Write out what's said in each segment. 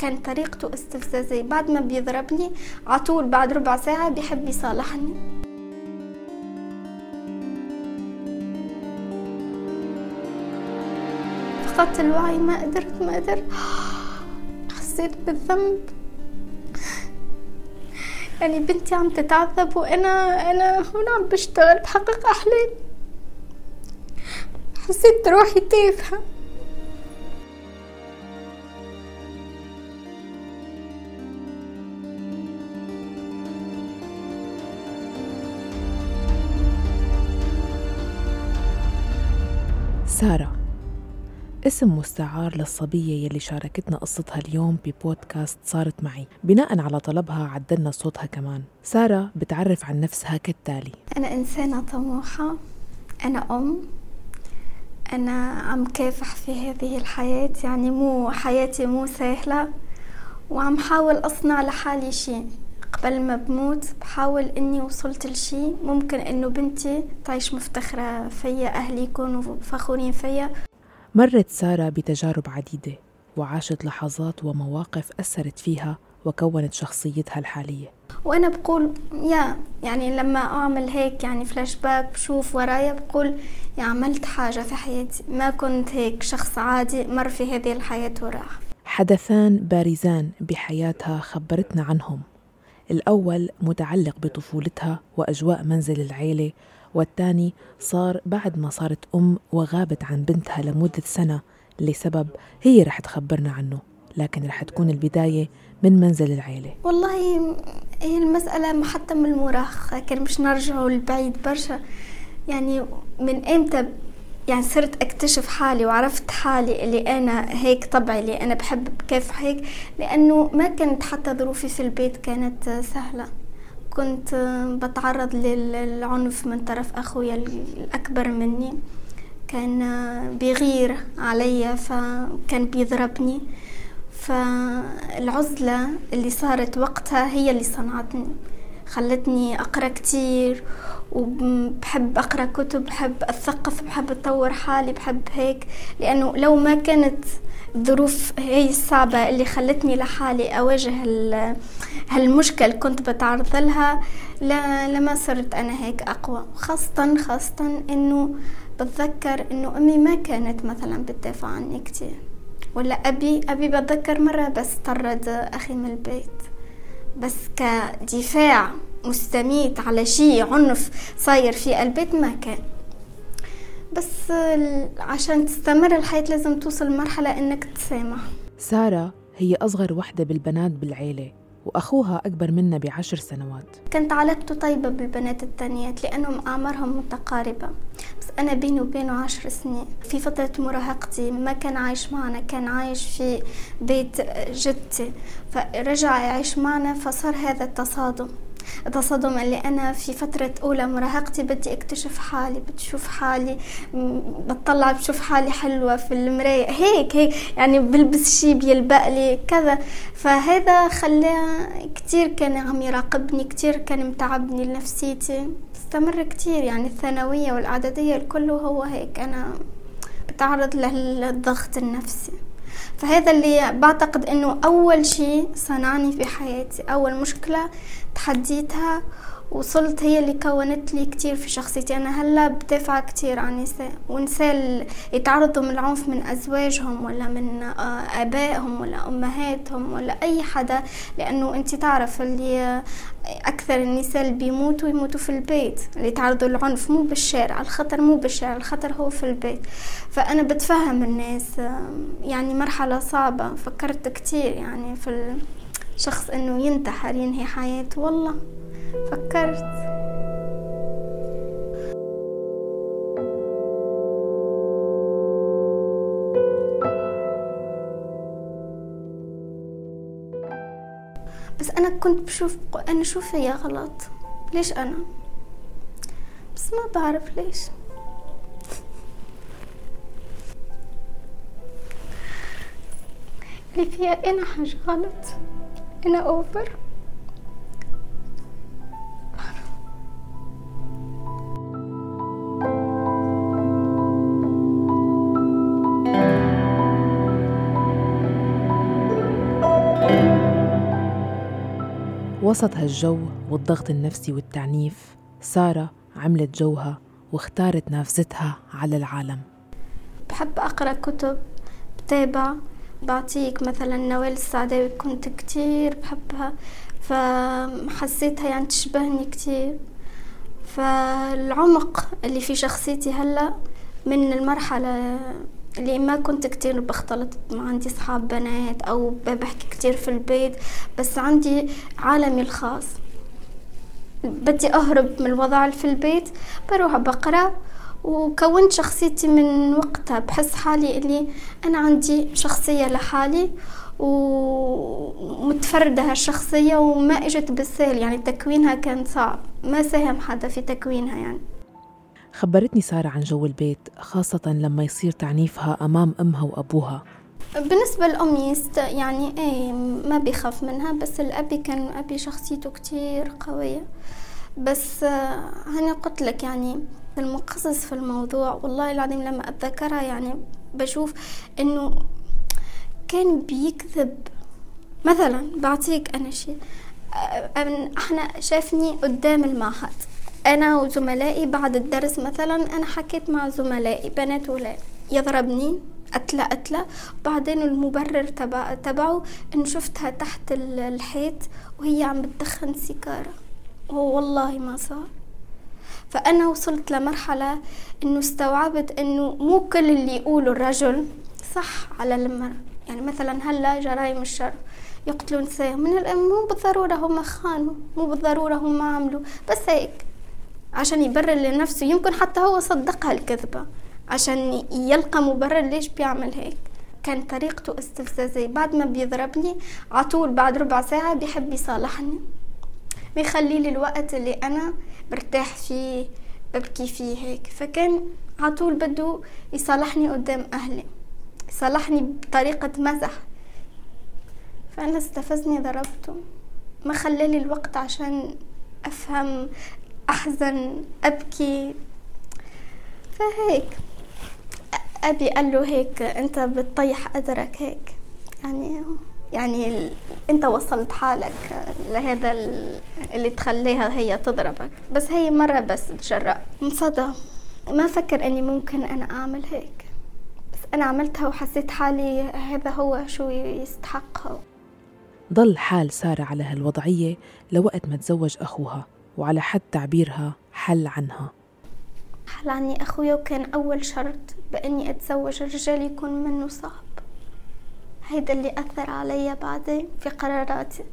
كان طريقته استفزازية بعد ما بيضربني عطول بعد ربع ساعة بيحب يصالحني. فقدت الوعي ما قدرت ما قدرت. حسيت بالذنب. يعني بنتي عم تتعذب وأنا أنا هون عم بشتغل بحقق احلام حسيت روحي تافهة. سارة. اسم مستعار للصبية يلي شاركتنا قصتها اليوم ببودكاست صارت معي. بناء على طلبها عدلنا صوتها كمان. سارة بتعرف عن نفسها كالتالي. أنا إنسانة طموحة. أنا أم. أنا عم كافح في هذه الحياة. يعني مو حياتي مو سهلة. وعم حاول أصنع لحالي شيء. قبل ما بموت بحاول إني وصلت لشي ممكن إنه بنتي تعيش مفتخرة فيا أهلي يكونوا فخورين فيا. مرت سارة بتجارب عديدة وعاشت لحظات ومواقف أثرت فيها وكونت شخصيتها الحالية. وأنا بقول يا يعني لما أعمل هيك يعني فلاش باك بشوف ورايا بقول يا عملت حاجة في حياتي. ما كنت هيك شخص عادي مر في هذه الحياة وراح. حدثان بارزان بحياتها خبرتنا عنهم. الأول متعلق بطفولتها وأجواء منزل العيلة والثاني صار بعد ما صارت أم وغابت عن بنتها لمدة سنة لسبب هي رح تخبرنا عنه لكن رح تكون البداية من منزل العيلة. والله هي المسألة حتى من المراهقة كان مش نرجعوا لبعيد برشا. يعني من إمتى يعني صرت أكتشف حالي وعرفت حالي اللي أنا هيك طبعي اللي أنا بحب كيف هيك لأنه ما كانت حتى ظروفي في البيت كانت سهلة. كنت بتعرض للعنف من طرف أخويا الأكبر مني. كان بيغير علي فكان بيضربني. فالعزلة اللي صارت وقتها هي اللي صنعتني خلتني أقرأ كتير وبحب أقرأ كتب بحب أثقف بحب أطور حالي بحب هيك. لأنه لو ما كانت الظروف هي الصعبة اللي خلتني لحالي أواجه هالمشكلة كنت بتعرض لها لما صرت أنا هيك أقوى. خاصة خاصة إنه بتذكر إنه أمي ما كانت مثلا بتدافع عني كتير. ولا أبي أبي بتذكر مرة بس طرد أخي من البيت. بس كدفاع مستميت على شيء عنف صاير في البيت ما كان. بس عشان تستمر الحياة لازم توصل مرحلة إنك تسامح. سارة هي أصغر وحدة بالبنات بالعيلة وأخوها أكبر منا بعشر سنوات. كانت علاقته طيبة بالبنات التانيات لأنهم أعمارهم متقاربة. بس أنا بيني وبينه عشر سنين. في فترة مراهقتي ما كان عايش معنا كان عايش في بيت جدتي. فرجع يعيش معنا فصار هذا التصادم. التصادم اللي أنا في فترة أولى مراهقتي بدي أكتشف حالي بدي أشوف حالي بطلع بشوف حالي حلوة في المراية هيك هيك يعني بلبس شي بيلبق لي كذا. فهذا خلاه كتير كان عم يراقبني كتير كان متعبني لنفسيتي. استمر كتير يعني الثانوية والإعدادية الكل هو هيك أنا بتعرض للضغط النفسي. فهذا اللي بعتقد إنه أول شيء صنعني في حياتي أول مشكلة تحديتها وصلت هي اللي كونت لي كتير في شخصيتي. أنا هلأ بدافع كتير عن نساء ونساء يتعرضوا من العنف من أزواجهم ولا من آه، آبائهم ولا أمهاتهم ولا أي حدا لأنه أنت تعرف اللي أكثر النساء اللي بيموتوا يموتوا في البيت اللي يتعرضوا للعنف مو بالشارع الخطر مو بالشارع الخطر هو في البيت. فأنا بتفهم الناس يعني مرحلة صعبة فكرت كتير يعني في الشخص إنه ينتحر ينهي حياته والله فكرت. بس أنا كنت بشوف أنا شو فيا غلط؟ ليش أنا؟ بس ما بعرف ليش. اللي فيها أنا حاجة غلط أنا أوفر. وسط هالجو والضغط النفسي والتعنيف سارة عملت جوها واختارت نافذتها على العالم. بحب أقرأ كتب بتابع بعطيك مثلا نوال السعداوي كنت كتير بحبها فحسيتها يعني تشبهني كتير. فالعمق اللي في شخصيتي هلأ من المرحلة اللي ما كنت كتير بختلط عندي صحاب بنات أو بحكي كتير في البيت بس عندي عالمي الخاص. بدي أهرب من الوضع في البيت بروح بقرأ وكونت شخصيتي من وقتها بحس حالي اللي أنا عندي شخصية لحالي ومتفردة هالشخصية وما إجت بالسهل. يعني تكوينها كان صعب ما ساهم حدا في تكوينها يعني. خبرتني سارة عن جو البيت خاصة لما يصير تعنيفها أمام أمها وأبوها. بالنسبة لأمي يعني إيه ما بيخاف منها بس الأبي كان أبي شخصيته كتير قوية. بس هني قلت لك يعني المقصص في الموضوع والله العظيم لما أتذكرها يعني بشوف إنه كان بيكذب. مثلا بعطيك أنا شيء إحنا شافني قدام المعهد. أنا وزملائي بعد الدرس مثلا أنا حكيت مع زملائي بنات وولاد يضربني أتلى أتلى بعدين المبرر تبع تبعه إن شفتها تحت الحيط وهي عم بتدخن سيجارة. وهو والله ما صار. فأنا وصلت لمرحلة إنه استوعبت إنه مو كل اللي يقوله الرجل صح على المرأة. يعني مثلا هلأ جرائم الشر. يقتلون نساء من الأم مو بالضرورة هم خانوا مو بالضرورة هم عملوا. بس هيك. عشان يبرر لنفسه يمكن حتى هو صدقها الكذبة. عشان يلقى مبرر ليش بيعمل هيك. كان طريقته استفزازية. بعد ما بيضربني عطول بعد ربع ساعة بيحب يصالحني. بيخلي لي الوقت اللي أنا برتاح فيه ببكي فيه هيك. فكان عطول بده يصالحني قدام أهلي. يصالحني بطريقة مزح. فأنا استفزني ضربته. ما خلالي الوقت عشان أفهم أحزن أبكي. فهيك. أبي قال له هيك أنت بتطيح قدرك هيك. يعني يعني أنت وصلت حالك لهذا اللي تخليها هي تضربك. بس هي مرة بس تجرأ انصدم. ما فكر أني ممكن أنا أعمل هيك. بس أنا عملتها وحسيت حالي هذا هو شو يستحقه. ضل حال سارة على هالوضعية لوقت ما تزوج أخوها. وعلى حد تعبيرها حل عنها. حل عني أخويا وكان أول شرط بإني أتزوج الرجال يكون منه صعب. هيدا اللي أثر علي بعدين في قراراتي.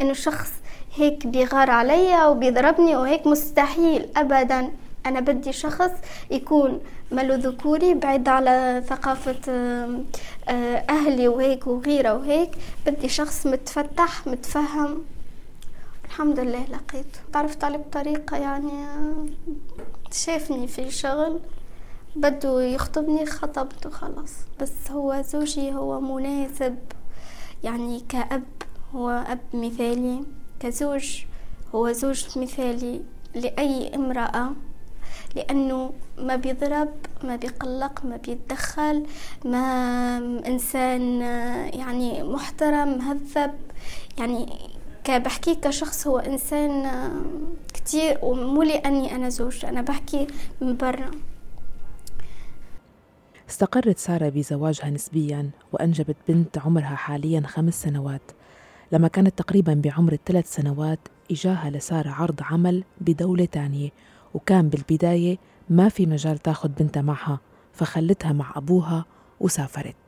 إنه شخص هيك بيغار علي وبيضربني وهيك مستحيل أبدا. أنا بدي شخص يكون ملو ذكوري بعيد على ثقافة آه، أهلي وهيك وغيرة وهيك. بدي شخص متفتح متفهم. الحمد لله لقيته تعرفت عليه بطريقة يعني آه، شافني في شغل بده يخطبني خطبته خلاص. بس هو زوجي هو مناسب يعني كأب هو أب مثالي كزوج هو زوج مثالي لأي امرأة لأنه ما بيضرب ما بيقلق ما بيتدخل ما إنسان يعني محترم مهذب يعني كبحكي كشخص هو إنسان كتير ومو لأني أنا زوج. أنا بحكي من برا. استقرت سارة بزواجها نسبيا وأنجبت بنت عمرها حاليا خمس سنوات. لما كانت تقريبا بعمر الثلاث سنوات إجاها لسارة عرض عمل بدولة تانية وكان بالبداية ما في مجال تاخد بنتها معها فخلتها مع أبوها وسافرت.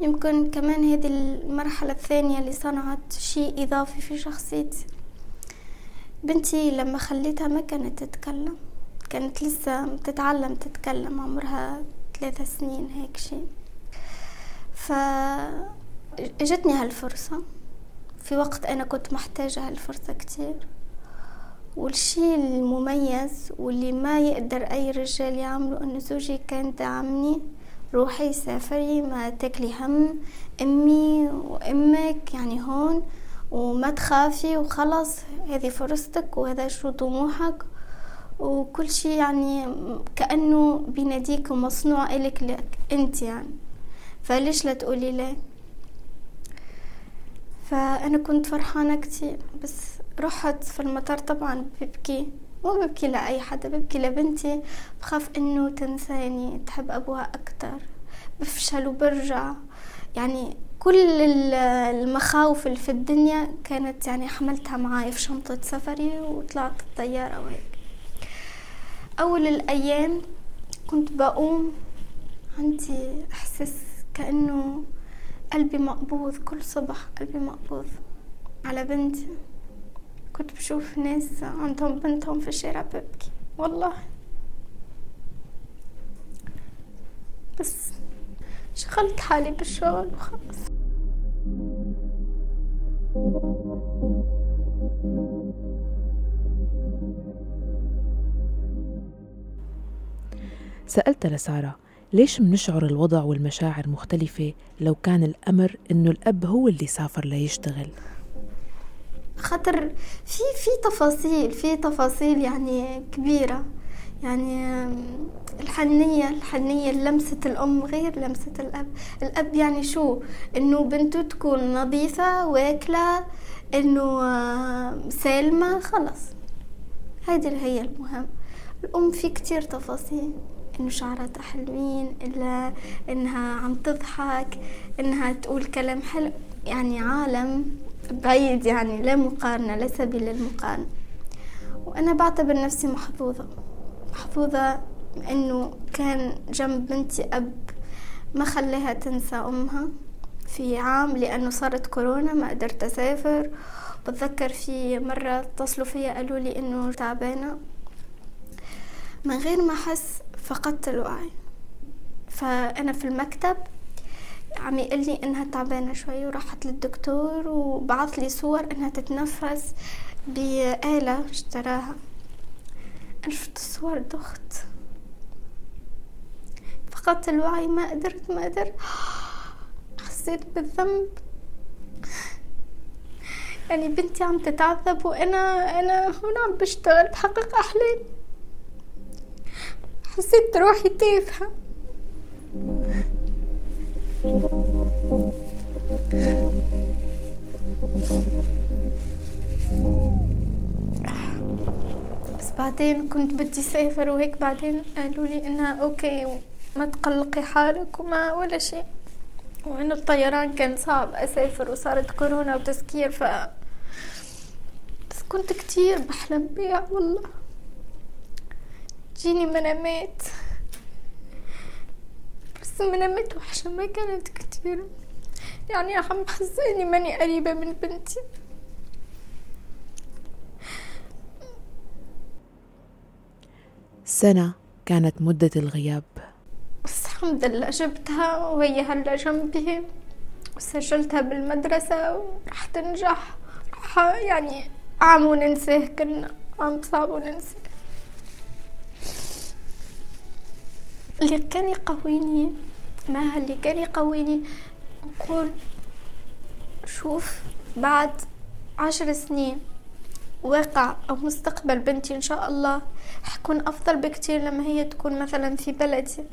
يمكن كمان هذه المرحلة الثانية اللي صنعت شيء إضافي في شخصيتي. بنتي لما خليتها ما كانت تتكلم كانت لسه تتعلم تتكلم عمرها ثلاثة سنين هيك شيء. فاجتني هالفرصة. في وقت أنا كنت محتاجة هالفرصة كتير. والشي المميز واللي ما يقدر أي رجال يعمله إنه زوجي كان دعمني روحي سافري ما تاكلي هم أمي وأمك يعني هون وما تخافي وخلص هذه فرصتك وهذا شو طموحك. وكل شي يعني كأنه بيناديك ومصنوع إلك لك أنت يعني. فليش لا تقولي لا؟ فأنا كنت فرحانة كتير بس رحت في المطار طبعا ببكي. مو ببكي لأي حدا ببكي لبنتي بخاف إنه تنساني تحب أبوها أكتر بفشل وبرجع. يعني كل المخاوف اللي في الدنيا كانت يعني حملتها معاي في شنطة سفري وطلعت الطيارة وهيك. أول الأيام كنت بقوم عندي إحساس كأنه قلبي مقبوض كل صبح قلبي مقبوض على بنتي. كنت بشوف ناس عندهم بنتهم في الشارع ببكي والله. بس شغلت حالي بالشغل وخلص سألت لسارة ليش منشعر الوضع والمشاعر مختلفة لو كان الأمر إنه الأب هو اللي سافر ليشتغل؟ خاطر في في تفاصيل في تفاصيل يعني كبيرة. يعني الحنية الحنية لمسة الأم غير لمسة الأب. الأب يعني شو؟ إنه بنته تكون نظيفة واكلة إنه سالمة خلص هذه هي المهم. الأم في كتير تفاصيل. إنه شعراتها حلوين إلا إنها عم تضحك إنها تقول كلام حلو. يعني عالم. بعيد يعني لا مقارنة لا سبيل للمقارنة. وأنا بعتبر نفسي محظوظة. محظوظة إنه كان جنب بنتي أب ما خلاها تنسى أمها في عام لأنه صارت كورونا ما قدرت أسافر. بتذكر في مرة اتصلوا فيا قالوا لي إنه تعبانة. من غير ما أحس فقدت الوعي. فأنا في المكتب عم يقول لي إنها تعبانة شوي وراحت للدكتور وبعث لي صور إنها تتنفس بآلة اشتراها. أنا شفت الصور دخت. فقدت الوعي ما قدرت ما قدرت. حسيت بالذنب. يعني بنتي عم تتعذب وأنا أنا هون عم بشتغل بحقق أحلامي. حسيت روحي تافهة. بس بعدين كنت بدي سافر وهيك بعدين قالوا لي إنها أوكي ما تقلقي حالك وما ولا شيء. وإنه الطيران كان صعب أسافر وصارت كورونا وتسكير ف بس كنت كتير بحلم بيها والله. جيني منامات بس منامات وحشة ما كانت كتير. يعني عم بحس اني ماني قريبة من بنتي. سنة كانت مدة الغياب. بس الحمد لله جبتها وهي هلا جنبي. وسجلتها بالمدرسة وراح تنجح. رح يعني عام وننساه كنا عام صعب وننساه. اللي كان يقويني ما اللي كان يقويني نقول شوف بعد عشر سنين واقع أو مستقبل بنتي إن شاء الله حكون أفضل بكتير لما هي تكون مثلا في بلدي.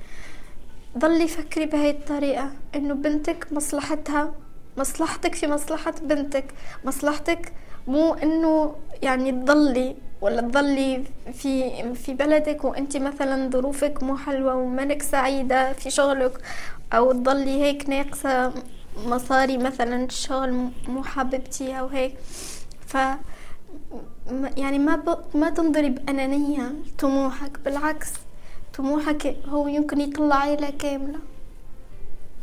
ضلي فكري بهاي الطريقة إنه بنتك مصلحتها مصلحتك في مصلحة بنتك مصلحتك مو إنه يعني تضلي ولا تضلي في في بلدك وأنت مثلا ظروفك مو حلوة ومنك سعيدة في شغلك أو تضلي هيك ناقصة مصاري مثلا الشغل مو حاببتي أو هيك. ف يعني ما ب... ما تنظري بأنانية طموحك بالعكس طموحك هو يمكن يطلع عيلة كاملة.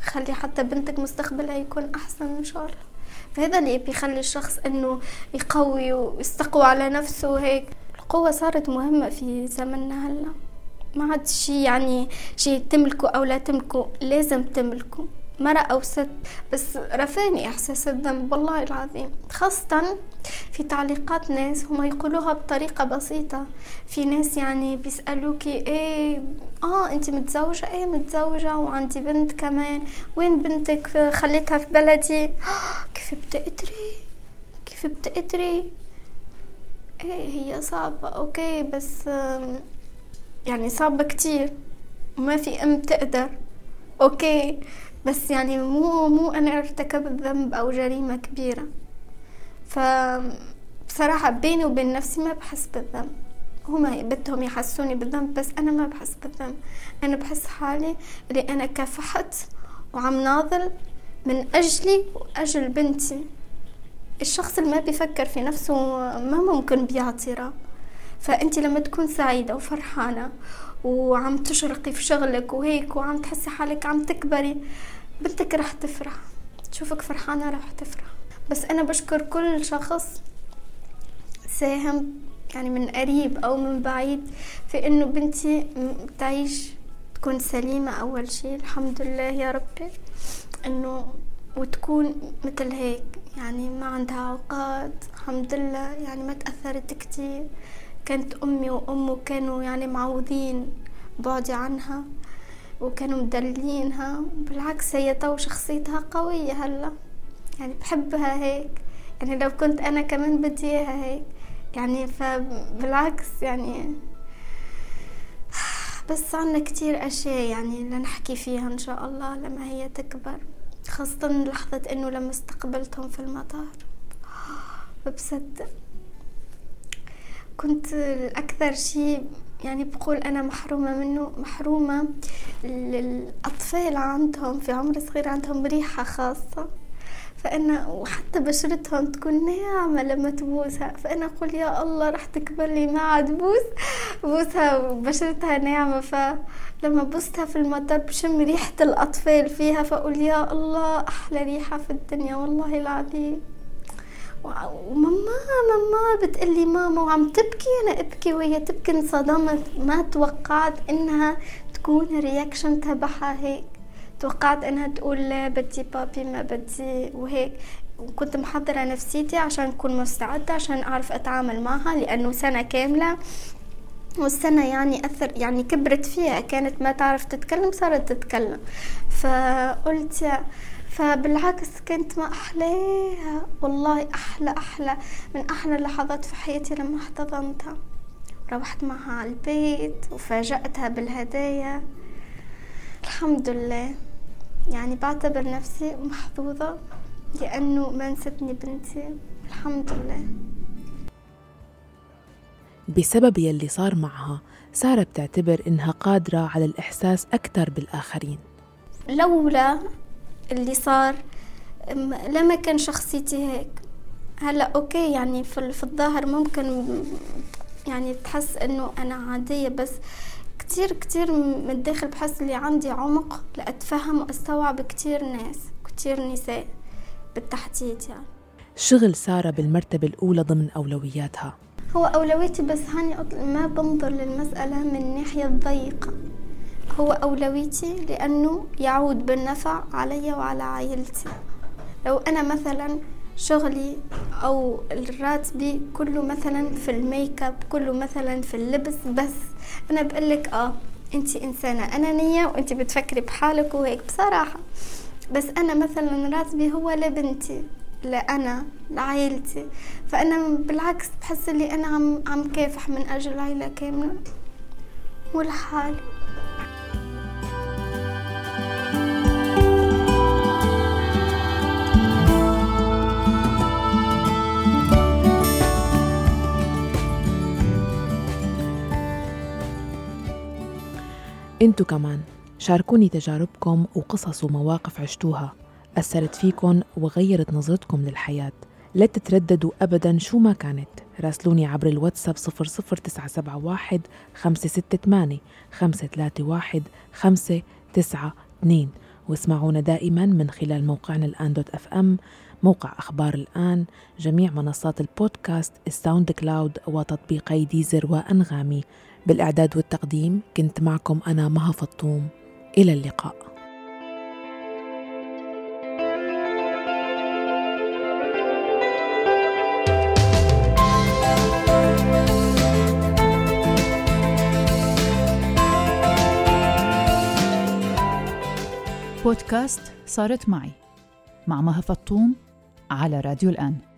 خلي حتى بنتك مستقبلها يكون أحسن إن شاء الله. فهذا اللي بيخلي الشخص إنه يقوي ويستقوى على نفسه وهيك. القوة صارت مهمة في زمننا هلأ. ما عاد شي يعني شي تملكه أو لا تملكه لازم تملكه. مرأة أو ست بس رفاني إحساس الذنب والله العظيم. خاصة في تعليقات ناس هم يقولوها بطريقة بسيطة. في ناس يعني بيسألوكي إيه آه انت متزوجة؟ إيه متزوجة وعندي بنت كمان. وين بنتك؟ خليتها في بلدي. كيف بتقدري؟ كيف بتقدري؟ إيه هي صعبة. أوكي بس يعني صعبة كتير. وما في أم تقدر. أوكي بس يعني مو مو أنا ارتكبت ذنب أو جريمة كبيرة. فبصراحة بيني وبين نفسي ما بحس بالذنب. هما بدهم يحسوني بالذنب بس أنا ما بحس بالذنب. أنا بحس حالي اللي أنا كافحت وعم ناضل من أجلي وأجل بنتي. الشخص اللي ما بيفكر في نفسه ما ممكن بيعطي فأنت لما تكون سعيدة وفرحانة وعم تشرقي في شغلك وهيك وعم تحسي حالك عم تكبري بنتك رح تفرح. تشوفك فرحانة رح تفرح. بس أنا بشكر كل شخص ساهم يعني من قريب أو من بعيد في إنه بنتي تعيش تكون سليمة أول شي. الحمد لله يا ربي إنه وتكون مثل هيك. يعني ما عندها عقاد الحمد لله يعني ما تأثرت كتير. كانت أمي وأمه كانوا يعني معوضين بعدي عنها وكانوا مدلينها. بالعكس هي تو شخصيتها قوية هلأ. يعني بحبها هيك. يعني لو كنت أنا كمان بدي إياها هيك. يعني فبالعكس يعني بس عنا كتير أشياء يعني لنحكي فيها إن شاء الله لما هي تكبر. خاصة لحظة إنه لما استقبلتهم في المطار. بصدق كنت الأكثر شيء يعني بقول أنا محرومة منه محرومة الأطفال عندهم في عمر صغير عندهم ريحة خاصة. فأنا وحتى بشرتهم تكون ناعمة لما تبوسها. فأنا أقول يا الله رح تكبر لي ما عاد بوس. بوسها بشرتها ناعمة. فلما بوستها في المطر بشم ريحة الأطفال فيها. فأقول يا الله أحلى ريحة في الدنيا والله العظيم. وماما ماما بتقلي ماما وعم تبكي. أنا أبكي وهي تبكي. انصدمت. ما توقعت إنها تكون الرياكشن تبعها هيك. توقعت أنها تقول بدي بابي ما بدي وهيك. وكنت محضرة نفسيتي عشان أكون مستعدة عشان أعرف أتعامل معها لأنه سنة كاملة. والسنة يعني أثر يعني كبرت فيها. كانت ما تعرف تتكلم صارت تتكلم. فقلت فبالعكس كنت ما أحلاها. والله أحلى أحلى من أحلى اللحظات في حياتي لما احتضنتها. روحت معها على البيت وفاجأتها بالهدايا. الحمد لله. يعني بعتبر نفسي محظوظة لأنه ما نستني بنتي. الحمد لله. بسبب يلي صار معها سارة بتعتبر إنها قادرة على الإحساس أكثر بالآخرين. لولا اللي صار لما كان شخصيتي هيك. هلا أوكي يعني في, الظاهر ممكن يعني تحس إنه أنا عادية بس كتير كتير من الداخل بحس اللي عندي عمق لأتفهم وأستوعب كتير ناس كتير نساء بالتحديد يعني. شغل سارة بالمرتبة الأولى ضمن أولوياتها. هو أولويتي بس هاني ما بنظر للمسألة من ناحية ضيقة. هو أولويتي لأنه يعود بالنفع علي وعلى عائلتي. لو أنا مثلا شغلي أو راتبي كله مثلا في الميك اب كله مثلا في اللبس. بس أنا بقولك آه أنت إنسانة أنانية وأنت بتفكري بحالك وهيك. بصراحة بس أنا مثلا راتبي هو لبنتي لأنا لعائلتي. فأنا بالعكس بحس اللي أنا عم عم كافح من أجل عائلة كاملة. ولحالي انتو كمان شاركوني تجاربكم وقصص ومواقف عشتوها. أثرت فيكن وغيرت نظرتكم للحياة. لا تترددوا أبدا شو ما كانت. راسلوني عبر الواتساب 00971 568 531 592 واسمعونا دائما من خلال موقعنا الآن dot FM موقع أخبار الآن جميع منصات البودكاست الساوند كلاود وتطبيقي ديزر وأنغامي. بالإعداد والتقديم كنت معكم أنا مها فطوم. إلى اللقاء. بودكاست صارت معي مع مها فطوم على راديو الآن.